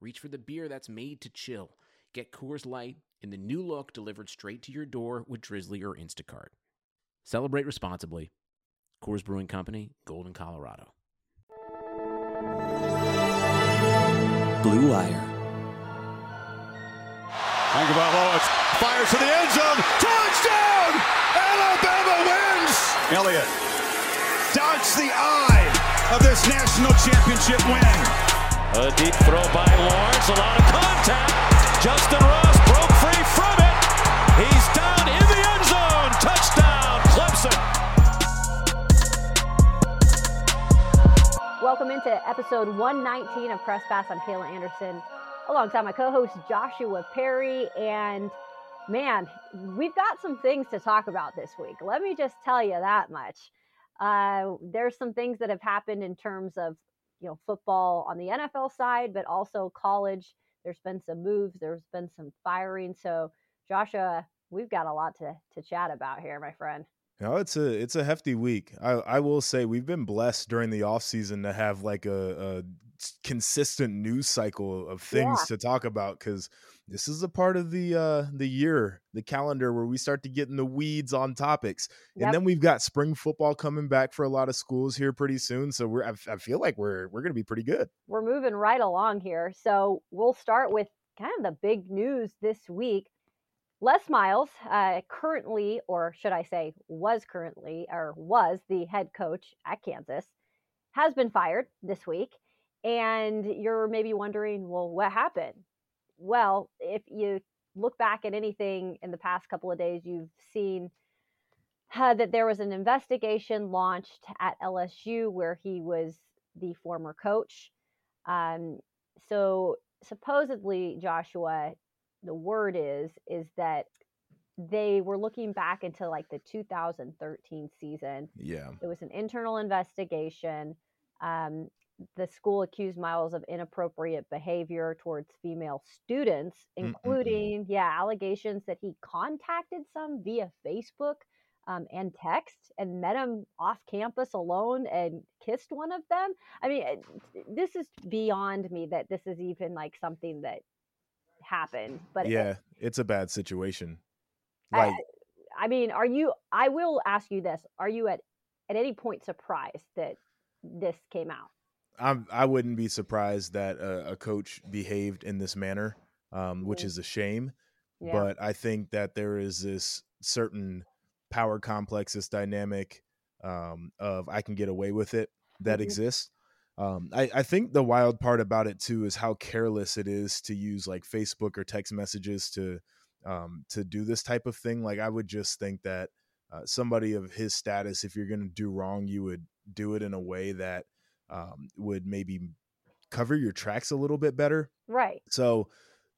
reach for the beer that's made to chill. Get Coors Light in the new look delivered straight to your door with Drizly or Instacart. Celebrate responsibly. Coors Brewing Company, Golden, Colorado. Blue Wire. Tagovailoa fires to the end zone. Touchdown! Alabama wins! Elliott dodged the eye of this national championship win. A deep throw by Lawrence. A lot of contact. Justin Ross broke free from it. He's down in the end zone. Touchdown, Clemson. Welcome into episode 119 of Press Pass. I'm Kayla Anderson alongside my co host Joshua Perry. And man, we've got some things to talk about this week. Let me just tell you that much. Uh, there's some things that have happened in terms of you know football on the NFL side, but also college. There's been some moves. There's been some firing. So, Joshua, we've got a lot to to chat about here, my friend. No, it's a it's a hefty week. I I will say we've been blessed during the off season to have like a, a consistent news cycle of things Yeah. to talk about because this is a part of the uh the year, the calendar where we start to get in the weeds on topics. Yep. And then we've got spring football coming back for a lot of schools here pretty soon. So we're I, I feel like we're we're gonna be pretty good. we're moving right along here. So we'll start with kind of the big news this week. Les Miles, uh, currently, or should I say, was currently, or was the head coach at Kansas, has been fired this week. And you're maybe wondering, well, what happened? Well, if you look back at anything in the past couple of days, you've seen uh, that there was an investigation launched at LSU where he was the former coach. Um, so supposedly, Joshua, the word is is that they were looking back into like the 2013 season. Yeah. It was an internal investigation. Um, the school accused Miles of inappropriate behavior towards female students, Mm-mm-mm. including, yeah, allegations that he contacted some via Facebook um, and text and met him off campus alone and kissed one of them. I mean, eh, it- this is beyond me that this is even like something that happened. But it- Yeah, it's a bad situation. I- Like I mean, are you? I will ask you this: Are you at at any point surprised that this came out? I'm I wouldn't be surprised that a, a coach behaved in this manner, um, which is a shame. Yeah. But I think that there is this certain power complex, this dynamic um, of I can get away with it that Mhm. exists. Um, I, I think the wild part about it too is how careless it is to use like Facebook or text messages to um, to do this type of thing. Like I would just think that uh, somebody of his status, if you're going to do wrong, you would do it in a way that um, would maybe cover your tracks a little bit better. right. So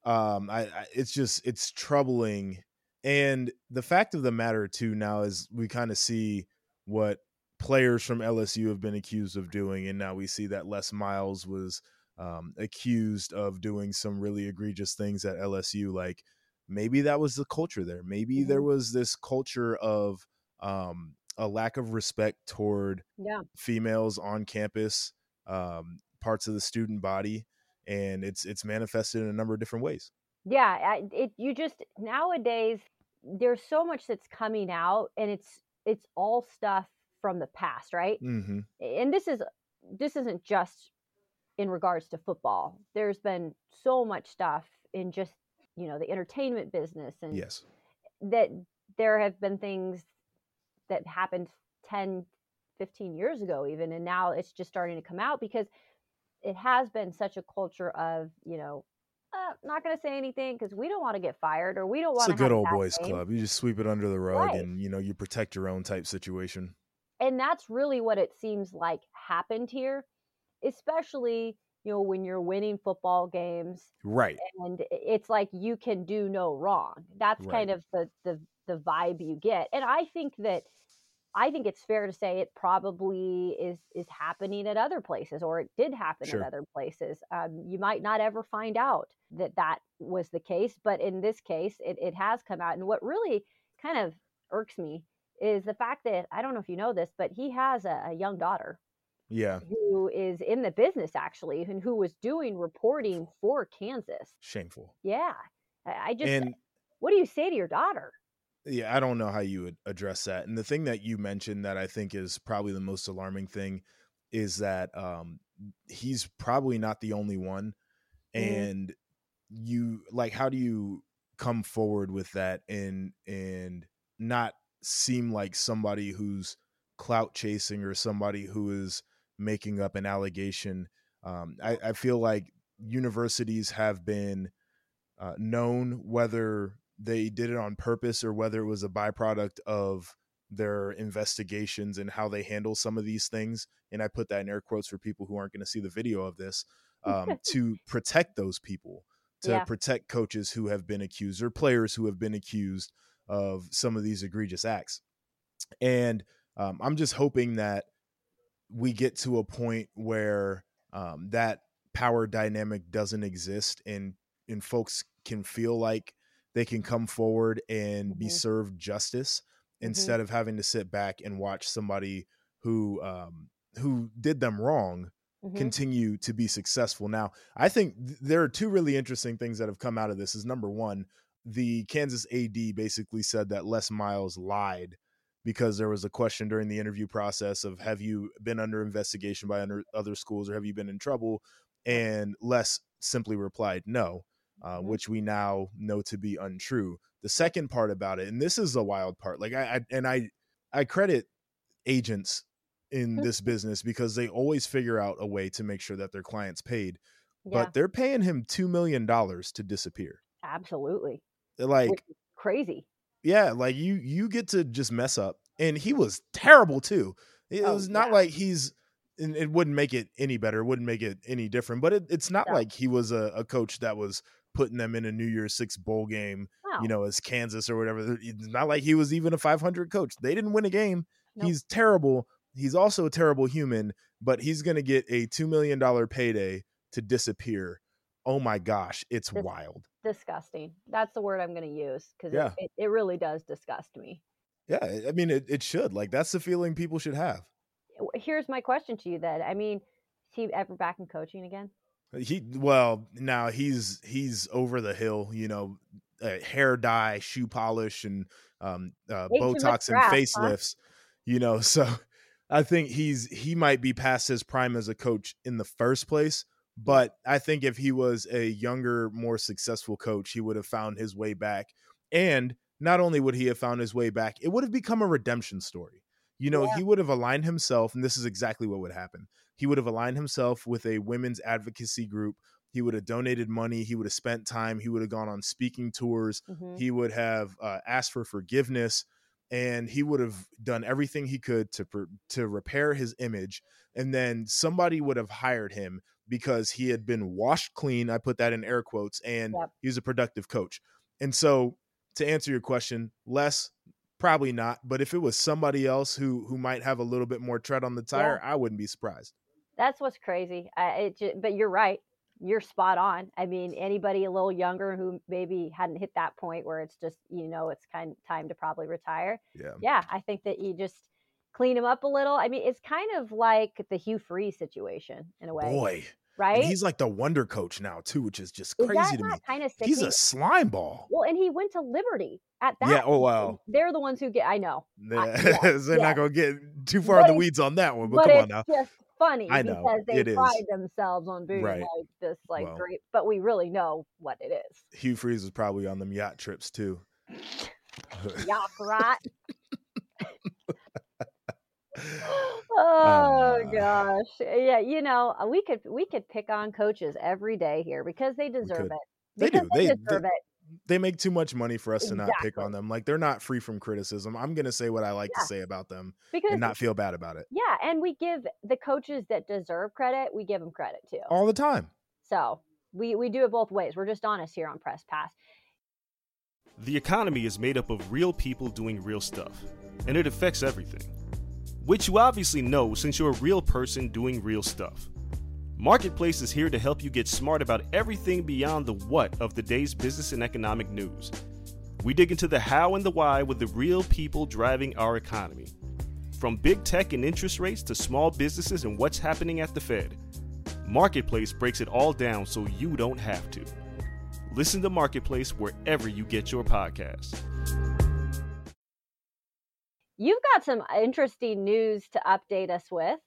um, I, I it's just it's troubling, and the fact of the matter too now is we kind of see what players from LSU have been accused of doing, and now we see that Les Miles was um, accused of doing some really egregious things at LSU. Like maybe that was the culture there. Maybe there was this culture of um, a lack of respect toward Yeah. females on campus, um, parts of the student body, and it's it's manifested in a number of different ways. Yeah. I, it. You just nowadays there's so much that's coming out, and it's it's all stuff from the past, right? Mm-hmm. And this is this isn't just in regards to football. There's been so much stuff in just you know the entertainment business and Yes. that there have been things that happened 10 15 years ago even and now it's just starting to come out because it has been such a culture of you know uh, not going to say anything because we don't want to get fired or we don't It's want a to good old boys club. You just sweep it under the rug Right. and you know you protect your own type situation. and that's really what it seems like happened here especially you know, when you're winning football games Right. and it's like you can do no wrong. That's Right. kind of the the the vibe you get. And I think that I think it's fair to say it probably is is happening at other places or it did happen Sure. at other places. Um, you might not ever find out that that was the case, but in this case, it, it has come out. And what really kind of irks me is the fact that I don't know if you know this, but he has a, a young daughter Yeah. who is in the business actually and who was doing reporting for Kansas. Shameful. Yeah. I, I just, And what do you say to your daughter? Yeah, I don't know how you would address that. And the thing that you mentioned that I think is probably the most alarming thing is that um he's probably not the only one. Mhm. And you like how do you come forward with that and and not seem like somebody who's clout chasing or somebody who is making up an allegation. Um, I, I feel like universities have been uh, known whether they did it on purpose or whether it was a byproduct of their investigations and how they handle some of these things. And I put that in air quotes for people who aren't going to see the video of this um, to protect those people, to Yeah. protect coaches who have been accused or players who have been accused of some of these egregious acts. And um, I'm just hoping that we get to a point where um, that power dynamic doesn't exist and and folks can feel like they can come forward and be Mhm. served justice instead of having to sit back and watch somebody who um, who did them wrong Mhm. continue to be successful. Now, I think th- there are two really interesting things that have come out of this. Is number one, the Kansas AD basically said that Les Miles lied because there was a question during the interview process of have you been under investigation by under other schools or have you been in trouble? And Les simply replied no, uh, Mhm. which we now know to be untrue. The second part about it, and this is the wild part, like I, I and I I credit agents in Mhm. this business because they always figure out a way to make sure that their clients paid. Yeah, But they're paying him two million dollars to disappear. absolutely. Like, crazy. yeah, like you you get to just mess up. And he was terrible too. It Oh, was not yeah. like he's and it wouldn't make it any better, it wouldn't make it any different. But it, it's not No. like he was a, a coach that was putting them in a New Year's Six bowl game, Wow. you know, as Kansas or whatever. It's not like he was even a 500 coach. They didn't win a game. Nope. He's terrible. He's also a terrible human, but he's going to get a $2 million payday to disappear. Oh my gosh, it's This- wild. disgusting. That's the word I'm going to use because Yeah. it, it, it really does disgust me. Yeah, I mean, it, it should. Like, that's the feeling people should have. Here's my question to you then. I mean, is he ever back in coaching again? He well now he's he's over the hill, you know, uh, hair dye, shoe polish, and um, uh, Ate too much Botox and huh? facelifts. You know, so I think he's he might be past his prime as a coach in the first place. But I think if he was a younger, more successful coach, he would have found his way back. And not only would he have found his way back, it would have become a redemption story. You know, Yeah. he would have aligned himself, and this is exactly what would happen. He would have aligned himself with a women's advocacy group. He would have donated money. He would have spent time. He would have gone on speaking tours. Mhm. He would have uh, asked for forgiveness, and he would have done everything he could to to repair his image. And then somebody would have hired him because he had been washed clean. I put that in air quotes, and Yep. he was a productive coach. And so, to answer your question, Les probably not. But if it was somebody else who who might have a little bit more tread on the tire, I wouldn't be surprised. That's what's crazy. I, it, ju- but you're right. You're spot on. I mean, anybody a little younger who maybe hadn't hit that point where it's just, you know, it's kind of time to probably retire. Yeah. Yeah, I think that you just clean him up a little. I mean, it's kind of like the Hugh Freeze situation in a way, Boy, right? and he's like the wonder coach now too, which is just crazy that to me. kind of He's a slime ball. Well, and he went to Liberty at that. Yeah, oh, wow. They're the ones who get. I know, I- They're yeah, they're yeah. not gonna get too far in the weeds on that one, but, but come on now. just funny I know, because they it is. pride themselves on being Right. like this, like Well. great. But we really know what it is. Hugh Freeze was probably on them yacht trips too. Yacht right? oh Uh, gosh, yeah. You know, we could we could pick on coaches every day here because they deserve it. They Because do. They- they- deserve it. They make too much money for us to not pick on them. Like they're not free from criticism. I'm gonna say what I like Yeah. to say about them because and not feel bad about it yeah, and we give the coaches that deserve credit, we give them credit too. all the time. So we we do it both ways. We're just honest here on Press Pass. The economy is made up of real people doing real stuff, and it affects everything. Which you obviously know since you're a real person doing real stuff. Marketplace is here to help you get smart about everything beyond the what of the day's business and economic news. We dig into the how and the why with the real people driving our economy. From big tech and interest rates to small businesses and what's happening at the Fed. Marketplace breaks it all down so you don't have to. Listen to Marketplace wherever you get your podcasts. You've got some interesting news to update us with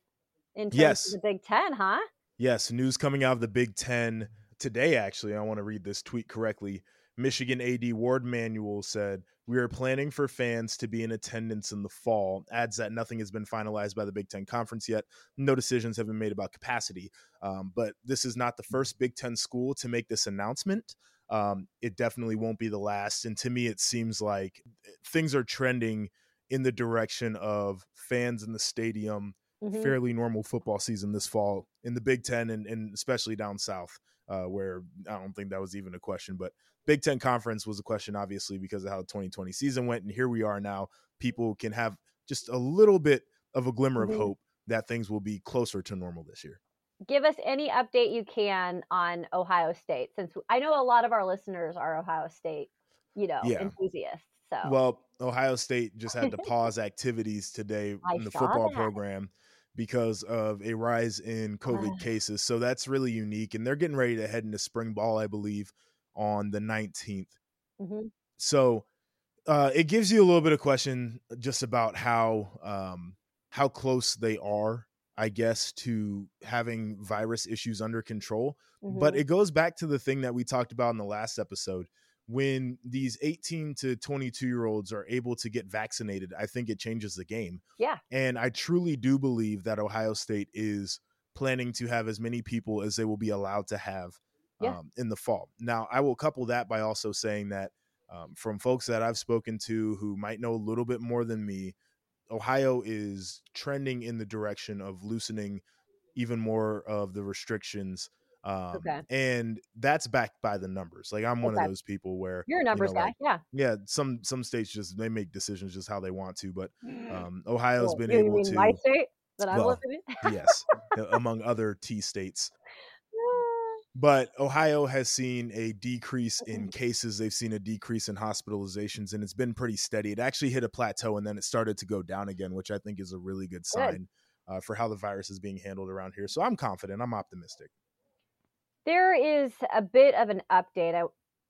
in terms Yes. of the Big Ten, huh? Yes, news coming out of the Big Ten today, actually. I want to read this tweet correctly. Michigan AD Warde Manuel said, We are planning for fans to be in attendance in the fall. Adds that nothing has been finalized by the Big Ten Conference yet. No decisions have been made about capacity. Um, but this is not the first Big Ten school to make this announcement. Um, it definitely won't be the last. And to me, it seems like things are trending in the direction of fans in the stadium Mhm. fairly normal football season this fall in the Big Ten and, and especially down south, uh, where I don't think that was even a question. But Big Ten conference was a question, obviously, because of how the 2020 season went. And here we are now. People can have just a little bit of a glimmer Mhm. of hope that things will be closer to normal this year. Give us any update you can on Ohio State, since I know a lot of our listeners are Ohio State, you know, Yeah. enthusiasts. So Well, Ohio State just had to pause activities today in the football that. program because of a rise in COVID Ugh. cases. So that's really unique. And they're getting ready to head into spring ball, I believe, on the 19th. Mhm. So uh, it gives you a little bit of question just about how um, how close they are, I guess, to having virus issues under control. But Mhm. it goes back to the thing that we talked about in the last episode. When these 18 to 22 year olds are able to get vaccinated, I think it changes the game. Yeah. And I truly do believe that Ohio State is planning to have as many people as they will be allowed to have Yeah. um, in the fall. Now, I will couple that by also saying that um, from folks that I've spoken to who might know a little bit more than me, Ohio is trending in the direction of loosening even more of the restrictions. Um, Okay. And that's backed by the numbers. Like I'm one Okay. of those people where You're a you know, numbers guy, like, yeah. yeah, some some states just they make decisions just how they want to, but um, Ohio's Well, been you able to my state that I'm well, living in. yes, among other T states. But Ohio has seen a decrease in cases. They've seen a decrease in hospitalizations, and it's been pretty steady. It actually hit a plateau, and then it started to go down again, which I think is a really good sign uh, for how the virus is being handled around here. So I'm confident. I'm optimistic. There is a bit of an update. I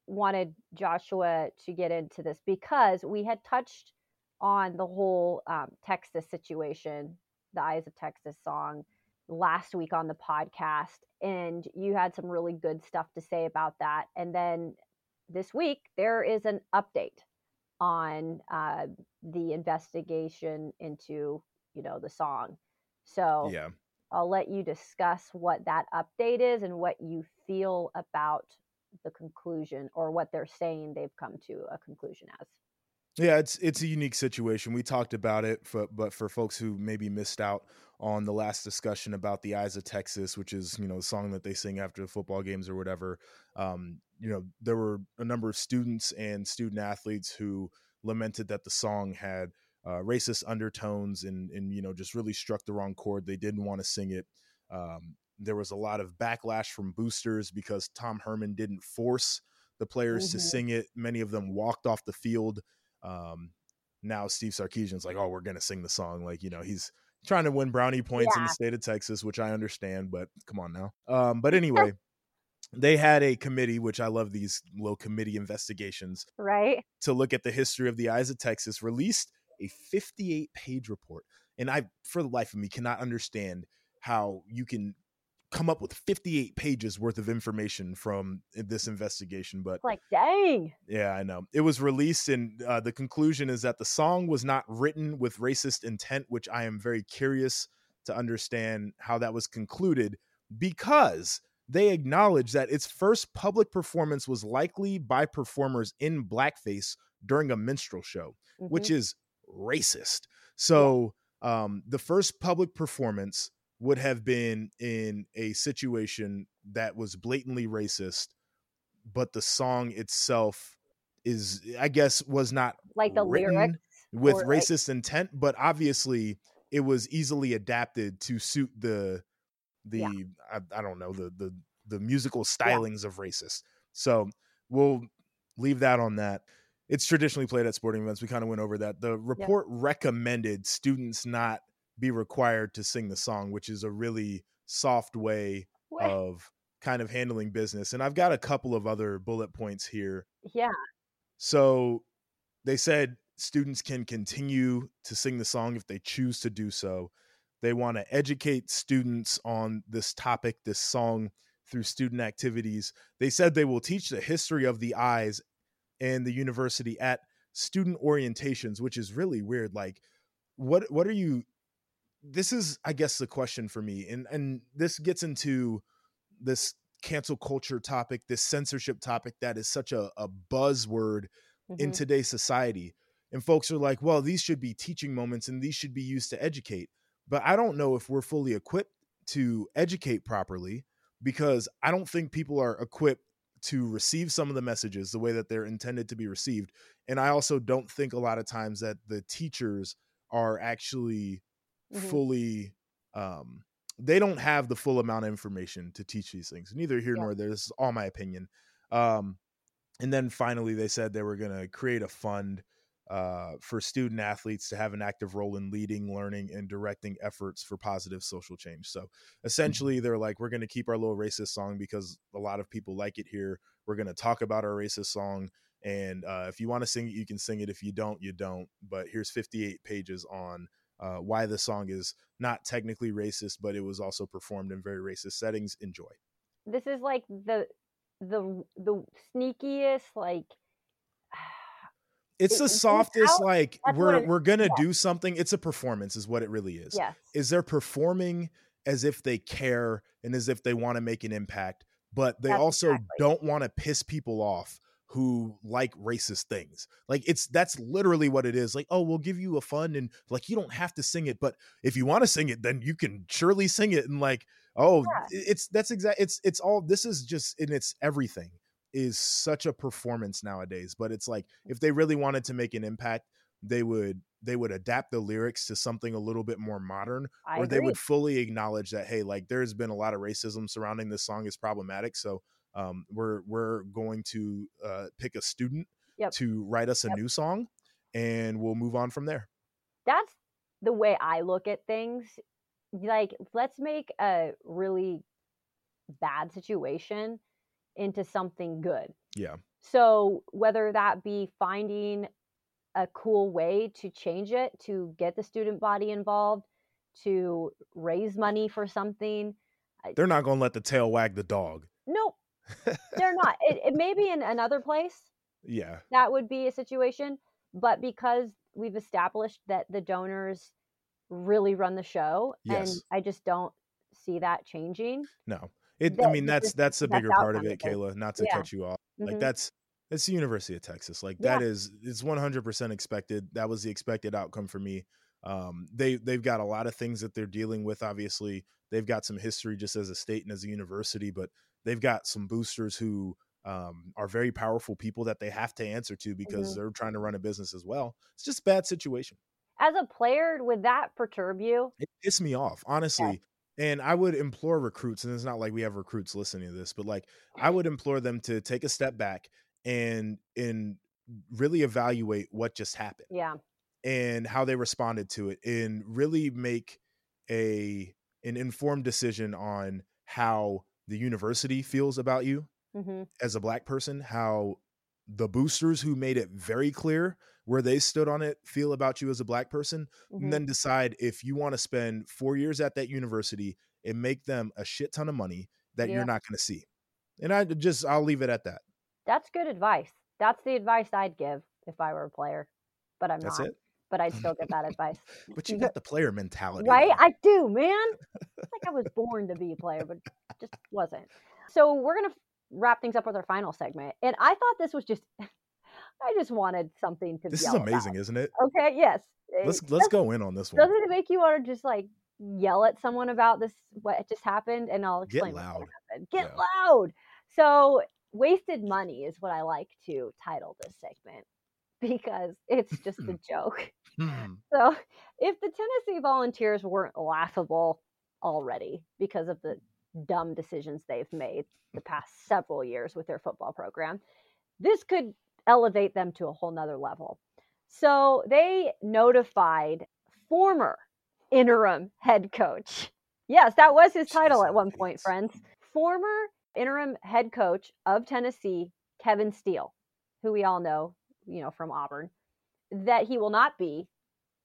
wanted Joshua to get into this because we had touched on the whole um, Texas situation, the Eyes of Texas song, last week on the podcast. And you had some really good stuff to say about that. And then this week, there is an update on uh, the investigation into, you know, the song. So Yeah. I'll let you discuss what that update is and what you feel about the conclusion or what they're saying they've come to a conclusion as. Yeah, it's it's a unique situation. We talked about it, for, but for folks who maybe missed out on the last discussion about the Eyes of Texas, which is you know the song that they sing after the football games or whatever, um, you know there were a number of students and student athletes who lamented that the song had uh, racist undertones and and you know just really struck the wrong chord. They didn't want to sing it. Um, there was a lot of backlash from boosters because Tom Herman didn't force the players to Mhm. sing it. Many of them walked off the field. Um, now Steve Sarkisian's like, oh, we're gonna sing the song. Like, you know, he's trying to win brownie points in the state of Texas, which I understand, but come on now. Um, but anyway, they had a committee, which I love these little committee investigations Right? to look at the history of the Eyes of Texas, released a 58 page report. And I, for the life of me, cannot understand how you can come up with 58 pages worth of information from this investigation. But like, dang. yeah, I know. It was released, and uh, the conclusion is that the song was not written with racist intent, which I am very curious to understand how that was concluded because they acknowledge that its first public performance was likely by performers in blackface during a minstrel show, Mhm. which is racist. So, um, the first public performance would have been in a situation that was blatantly racist, but the song itself is, I guess, was not like the lyrics with or, like- racist intent, but obviously it was easily adapted to suit the the Yeah. I, I don't know the the the musical stylings of racist. So we'll leave that on that. It's traditionally played at sporting events. We kind of went over that. The report recommended students not be required to sing the song, which is a really soft way Wha- of kind of handling business. And I've got a couple of other bullet points here yeah so they said students can continue to sing the song if they choose to do so. They want to educate students on this topic, this song, through student activities. They said they will teach the history of the eyes and the university at student orientations, which is really weird. Like, what what are you? This is, I guess, the question for me, and and this gets into this cancel culture topic, this censorship topic that is such a, a buzzword in Mhm. today's society. And folks are like, well, these should be teaching moments and these should be used to educate. But I don't know if we're fully equipped to educate properly because I don't think people are equipped to receive some of the messages the way that they're intended to be received. And I also don't think a lot of times that the teachers are actually Mhm. fully um they don't have the full amount of information to teach these things. Neither here Yeah. nor there. This is all my opinion. Um and then finally they said they were going to create a fund uh, for student athletes to have an active role in leading learning and directing efforts for positive social change. So essentially they're like we're going to keep our little racist song because a lot of people like it here. We're going to talk about our racist song and uh, if you want to sing it you can sing it. If you don't you don't. But here's 58 pages on uh, why the song is not technically racist but it was also performed in very racist settings. Enjoy. This is like the the the sneakiest like it's It- the softest like that's we're it- we're gonna yeah. do something it's a performance is what it really is yes is they're performing as if they care and as if they want to make an impact but they That's also exactly. don't want to piss people off who like racist things like it's that's literally what it is like oh we'll give you a fund and like you don't have to sing it but if you want to sing it then you can surely sing it and like oh Yeah. it's that's exact it's it's all this is just in its everything is such a performance nowadays but it's like if they really wanted to make an impact they would they would adapt the lyrics to something a little bit more modern I or they would fully acknowledge that hey like there's been a lot of racism surrounding this song is problematic so um, we're we're going to uh, pick a student Yep. to write us a Yep. new song and we'll move on from there that's the way I look at things. Like, let's make a really bad situation into something good. yeah So, whether that be finding a cool way to change it, to get the student body involved, to raise money for something. they're not going to let the tail wag the dog Nope, they're not. It, it may be in another place, yeah that would be a situation. But because we've established that the donors really run the show, and Yes. I just don't see that changing. no it i mean that that's that's the that's bigger part of it kayla not to Yeah. cut you off like Mhm. that's it's the university of texas like Yeah. that is it's 100% expected that was the expected outcome for me um they they've got a lot of things that they're dealing with obviously they've got some history just as a state and as a university but they've got some boosters who um, are very powerful people that they have to answer to because Mhm. they're trying to run a business as well it's just a bad situation As a player, would that perturb you? it pissed me off honestly and i would implore recruits and it's not like we have recruits listening to this but like i would implore them to take a step back and and really evaluate what just happened Yeah. and how they responded to it and really make a an informed decision on how the university feels about you hmm as a black person how the boosters who made it very clear where they stood on it feel about you as a black person hmm and then decide if you want to spend four years at that university and make them a shit ton of money that Yeah. you're not going to see and i just i'll leave it at that That's good advice. That's the advice I'd give if I were a player, but I'm that's not. it But I'd still get that advice. but you got the player mentality right? I do, man. It's like I was born to be a player, but just wasn't. So we're gonna wrap things up with our final segment, and I thought this was just. I just wanted something to. This is amazing, about. isn't it? Okay. Yes. Let's It- let's go in on this one. Doesn't it make you want to just like yell at someone about this what just happened? And I'll explain what loud. happened. Get Yeah. loud. So wasted money is what I like to title this segment because it's just a joke. Hmm. So if the Tennessee Volunteers weren't laughable already because of the dumb decisions they've made the past several years with their football program, this could elevate them to a whole nother level. So they notified former interim head coach. Yes, that was his title Jeez at one point, friends. Former interim head coach of Tennessee, Kevin Steele, who we all know, you know, from Auburn, that he will not be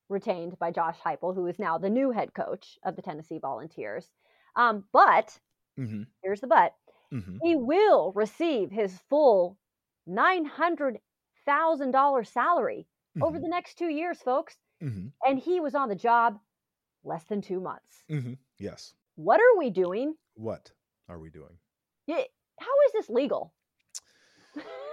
retained by Josh Heupel, who is now the new head coach of the Tennessee Volunteers. Um, but Mhm. here's the but: Mhm. he will receive his full nine hundred thousand dollars salary over Mhm. the next two years, folks. Mhm. And he was on the job less than two months. Mhm. Yes. What are we doing? What are we doing? Yeah, How is this legal?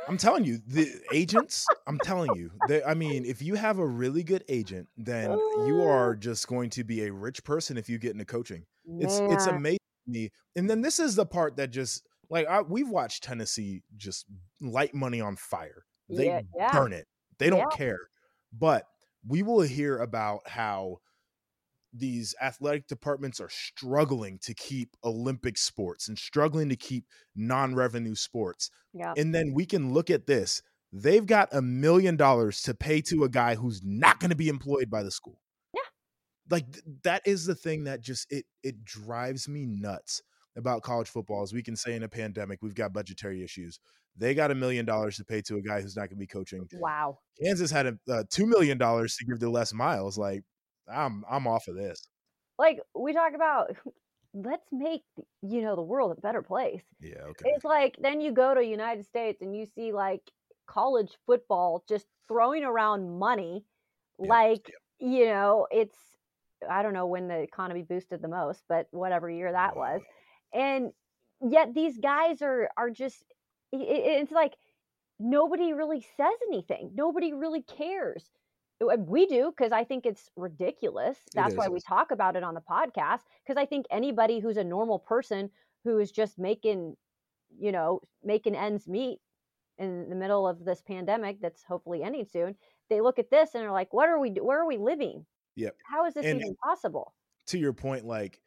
I'm telling you, the agents. I'm telling you, they, I mean, if you have a really good agent, then you are just going to be a rich person if you get into coaching. It's it's amazing to me. And then this is the part that just like I, we've watched Tennessee just light money on fire. They Yeah, yeah. burn it. They don't Yeah. care. But we will hear about how these athletic departments are struggling to keep Olympic sports and struggling to keep non-revenue sports. Yeah. And then we can look at this. They've got a million dollars to pay to a guy who's not going to be employed by the school. Yeah. Like th- that is the thing that just it it drives me nuts about college football. As we can say in a pandemic, we've got budgetary issues. They got a million dollars to pay to a guy who's not going to be coaching. Wow. Kansas had a uh, two million dollars to give to Les Miles. Like, I'm I'm off of this. Like we talk about, let's make you know the world a better place. Yeah, okay. It's like then you go to United States and you see like college football just throwing around money Yep, like you know it's I don't know when the economy boosted the most, but whatever year that was. And yet these guys are are just i- i- it's like nobody really says anything. Nobody really cares. We do because I think it's ridiculous. That's why we talk about it on the podcast because I think anybody who's a normal person who is just making, you know, making ends meet in the middle of this pandemic that's hopefully ending soon, they look at this and are like, "What are we? Where are we living? Yep. How is this And- even possible?" to your point, like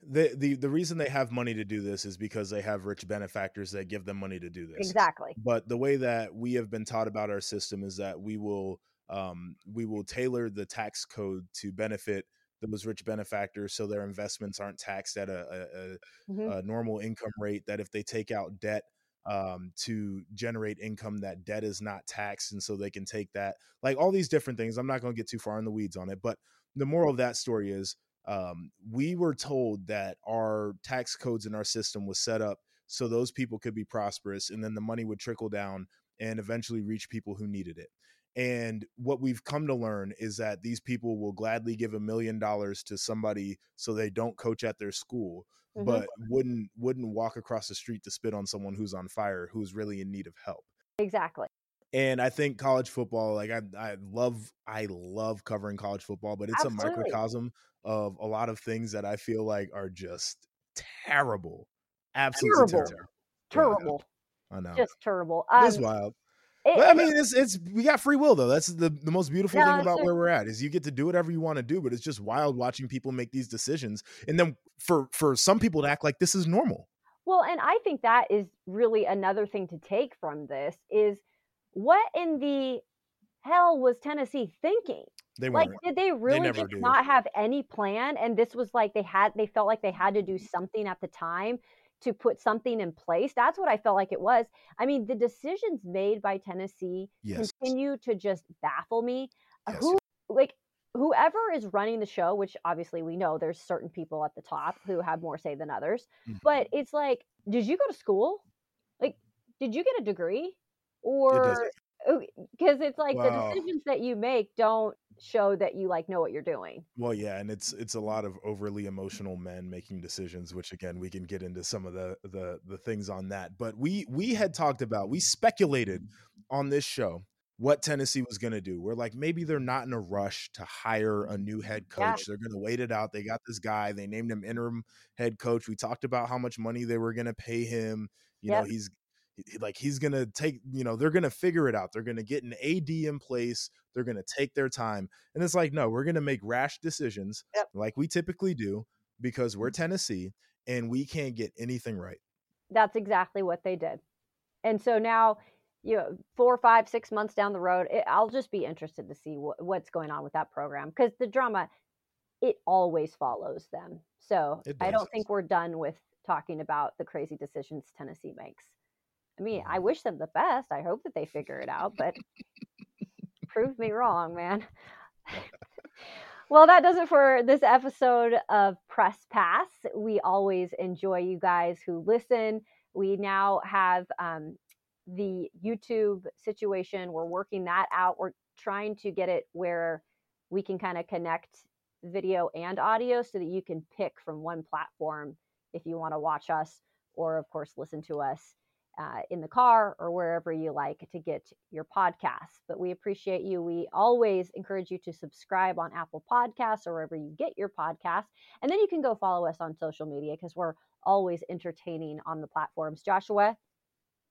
the the the reason they have money to do this is because they have rich benefactors that give them money to do this. Exactly. But the way that we have been taught about our system is that we will um, we will tailor the tax code to benefit those rich benefactors so their investments aren't taxed at a, a, a Mhm. a normal income rate that if they take out debt um, to generate income that debt is not taxed and so they can take that like all these different things i'm not going to get too far in the weeds on it but the moral of that story is um, we were told that our tax codes in our system was set up so those people could be prosperous and then the money would trickle down and eventually reach people who needed it and what we've come to learn is that these people will gladly give a million dollars to somebody so they don't coach at their school Mhm. but wouldn't wouldn't walk across the street to spit on someone who's on fire who's really in need of help exactly. and i think college football like i i love i love covering college football but it's Absolutely. a microcosm of a lot of things that i feel like are just terrible absolutely Terrible. terrible, Terrible. i know Just terrible. it's Um, wild it- but I mean, it's it's we got free will though. That's the the most beautiful No, thing about where we're at is you get to do whatever you want to do. But it's just wild watching people make these decisions, and then for for some people to act like this is normal. Well, and I think that is really another thing to take from this is what in the hell was Tennessee thinking? They Like, did they really just not have any plan? And this was like they had, they felt like they had to do something at the time to put something in place. That's what I felt like it was. I mean, the decisions made by Tennessee Yes. continue to just baffle me. Yes. Who, like, whoever is running the show, which obviously we know there's certain people at the top who have more say than others, Mhm. but it's like, did you go to school? Like, did you get a degree? Or Oh, because it's like Wow. the decisions that you make don't show that you like know what you're doing. Well, yeah, and it's it's a lot of overly emotional men making decisions, which again we can get into some of the the the things on that. But we we had talked about we speculated on this show what Tennessee was going to do. We're like maybe they're not in a rush to hire a new head coach. Yeah. They're going to wait it out. They got this guy. They named him interim head coach. We talked about how much money they were going to pay him. You know, he's like he's gonna take you know they're gonna figure it out. They're gonna get an AD in place. They're gonna take their time. And it's like no we're gonna make rash decisions yep. like we typically do because we're mm-hmm. tennessee and we can't get anything right. That's exactly what they did. And so now you know four five six months down the road it, i'll just be interested to see wh- what's going on with that program because the drama it always follows them. So i don't think we're done with talking about the crazy decisions tennessee makes I mean, I wish them the best. I hope that they figure it out, but prove me wrong, man. well, that does it for this episode of Press Pass. We always enjoy you guys who listen. We now have um, the YouTube situation. We're working that out. We're trying to get it where we can kind of connect video and audio so that you can pick from one platform if you want to watch us or, of course, listen to us uh, in the car or wherever you like to get your podcasts. But we appreciate you. We always encourage you to subscribe on Apple Podcasts or wherever you get your podcasts. And then you can go follow us on social media because we're always entertaining on the platforms. Joshua,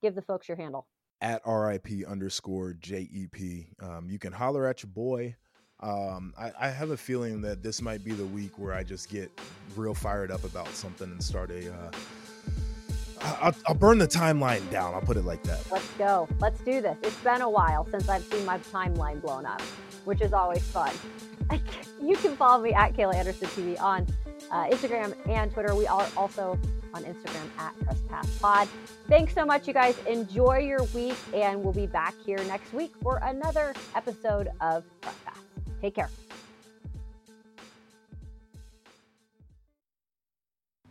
give the folks your handle. At RIP underscore JEP. Um, you can holler at your boy. Um, I, I, have a feeling that this might be the week where I just get real fired up about something and start a. Uh, I'll, I'll, burn the timeline down. I'll put it like that. Let's go. Let's do this. It's been a while since I've seen my timeline blown up, which is always fun. you can follow me at Kayla Anderson TV on uh, Instagram and Twitter. We are also on Instagram at Press Pass Pod. Thanks so much, you guys. Enjoy your week, and we'll be back here next week for another episode of Press Pass. Take care.